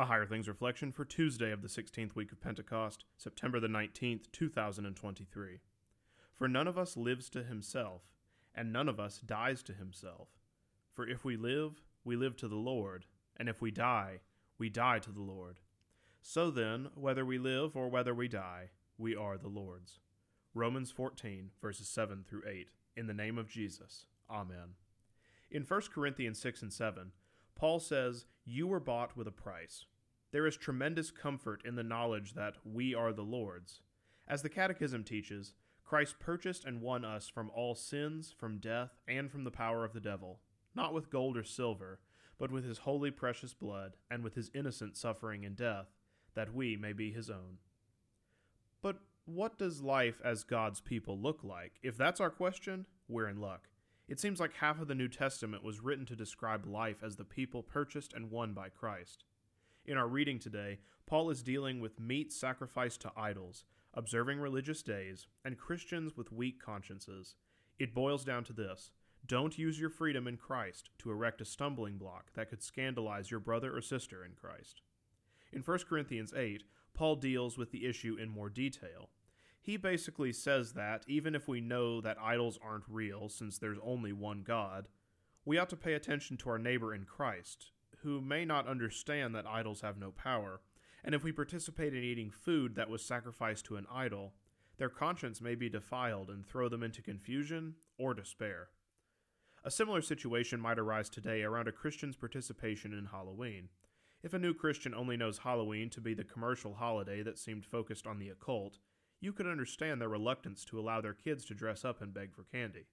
A Higher Things reflection for Tuesday of the 16th week of Pentecost, September the 19th, 2023. For none of us lives to himself, and none of us dies to himself. For if we live, we live to the Lord, and if we die, we die to the Lord. So then, whether we live or whether we die, we are the Lord's. Romans 14, verses 7 through 8. In the name of Jesus. Amen. In 1 Corinthians 6 and 7, Paul says, You were bought with a price. There is tremendous comfort in the knowledge that we are the Lord's. As the Catechism teaches, Christ purchased and won us from all sins, from death, and from the power of the devil, not with gold or silver, but with his holy precious blood, and with his innocent suffering and death, that we may be his own. But what does life as God's people look like? If that's our question, we're in luck. It seems like half of the New Testament was written to describe life as the people purchased and won by Christ. In our reading today, Paul is dealing with meat sacrificed to idols, observing religious days, and Christians with weak consciences. It boils down to this don't use your freedom in Christ to erect a stumbling block that could scandalize your brother or sister in Christ. In 1 Corinthians 8, Paul deals with the issue in more detail he basically says that even if we know that idols aren't real, since there's only one God, we ought to pay attention to our neighbor in Christ, who may not understand that idols have no power, and if we participate in eating food that was sacrificed to an idol, their conscience may be defiled and throw them into confusion or despair. A similar situation might arise today around a Christian's participation in Halloween. If a new Christian only knows Halloween to be the commercial holiday that seemed focused on the occult, you could understand their reluctance to allow their kids to dress up and beg for candy.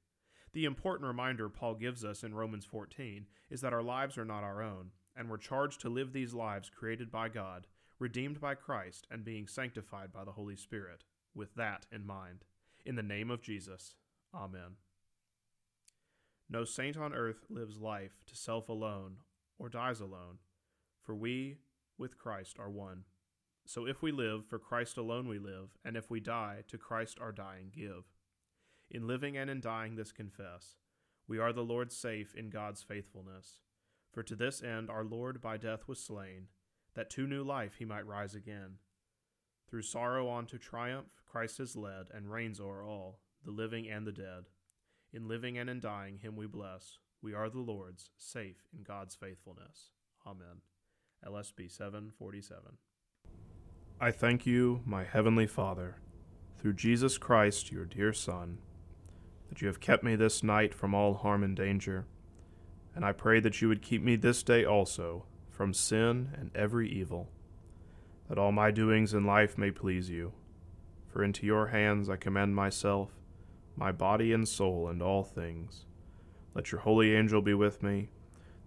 The important reminder Paul gives us in Romans 14 is that our lives are not our own, and we're charged to live these lives created by God, redeemed by Christ, and being sanctified by the Holy Spirit, with that in mind. In the name of Jesus, Amen. No saint on earth lives life to self alone or dies alone, for we with Christ are one. So if we live, for Christ alone we live, and if we die, to Christ our dying give. In living and in dying this confess, we are the Lord's safe in God's faithfulness. For to this end our Lord by death was slain, that to new life he might rise again. Through sorrow on to triumph, Christ is led, and reigns o'er all, the living and the dead. In living and in dying him we bless. We are the Lord's, safe in God's faithfulness. Amen. LSB 747. I thank you, my heavenly Father, through Jesus Christ, your dear Son, that you have kept me this night from all harm and danger, and I pray that you would keep me this day also from sin and every evil, that all my doings in life may please you. For into your hands I commend myself, my body and soul, and all things. Let your holy angel be with me,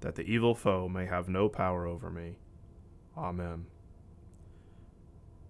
that the evil foe may have no power over me. Amen.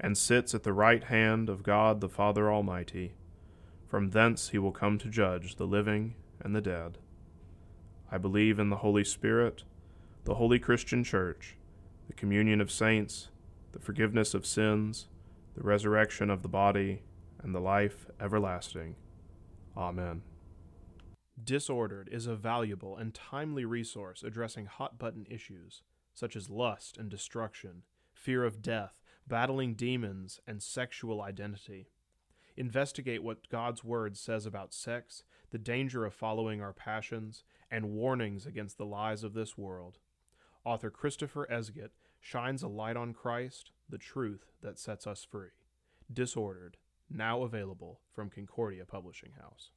and sits at the right hand of God the Father Almighty. From thence he will come to judge the living and the dead. I believe in the Holy Spirit, the holy Christian Church, the communion of saints, the forgiveness of sins, the resurrection of the body, and the life everlasting. Amen. Disordered is a valuable and timely resource addressing hot button issues such as lust and destruction, fear of death, battling demons, and sexual identity. Investigate what God's Word says about sex, the danger of following our passions, and warnings against the lies of this world. Author Christopher Esget shines a light on Christ, the truth that sets us free. Disordered, now available from Concordia Publishing House.